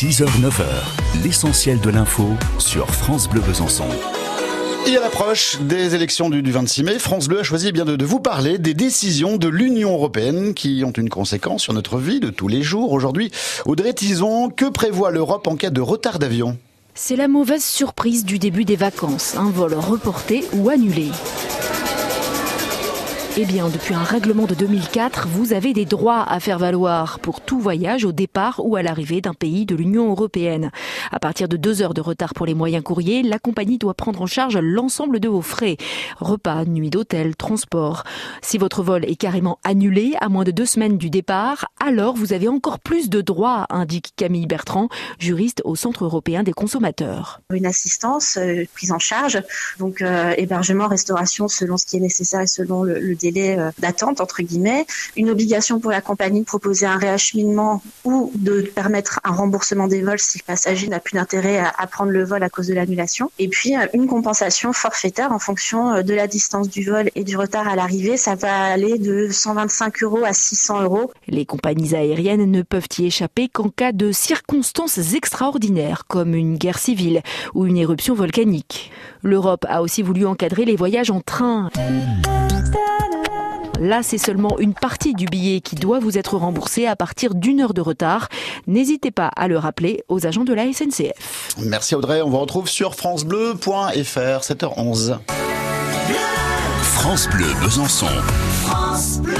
6h, 9h, l'essentiel de l'info sur France Bleu Besançon. Et à l'approche des élections du, 26 mai, France Bleu a choisi eh bien de, de, vous parler des décisions de l'Union européenne qui ont une conséquence sur notre vie de tous les jours. Aujourd'hui, Audrey Tison, que prévoit l'Europe en cas de retard d'avion? C'est la mauvaise surprise du début des vacances, un vol reporté ou annulé. Eh bien, depuis un règlement de 2004, vous avez des droits à faire valoir pour tout voyage au départ ou à l'arrivée d'un pays de l'Union européenne. À partir de deux heures de retard pour les moyens courriers, la compagnie doit prendre en charge l'ensemble de vos frais. Repas, nuit d'hôtel, transport. Si votre vol est carrément annulé à moins de deux semaines du départ, alors vous avez encore plus de droits, indique Camille Bertrand, juriste au Centre européen des consommateurs. Une assistance euh, prise en charge, donc euh, hébergement, restauration selon ce qui est nécessaire et selon le, le délai euh, d'attente entre guillemets, une obligation pour la compagnie de proposer un réacheminement ou de permettre un remboursement des vols si le passager n'a plus d'intérêt à, à, prendre le vol à cause de l'annulation, et puis euh, une compensation forfaitaire en fonction euh, de la distance du vol et du retard à l'arrivée. Ça va aller de 125 euros à 600 euros. Les compagnies aériennes ne peuvent y échapper qu'en cas de circonstances extraordinaires, comme une guerre civile ou une éruption volcanique. L'Europe a aussi voulu encadrer les voyages en train. Là, c'est seulement une partie du billet qui doit vous être remboursé à partir d'une heure de retard. N'hésitez pas à le rappeler aux agents de la SNCF. Merci Audrey, on vous retrouve sur francebleu.fr, 7h11. France Bleu Besançon. France Bleu.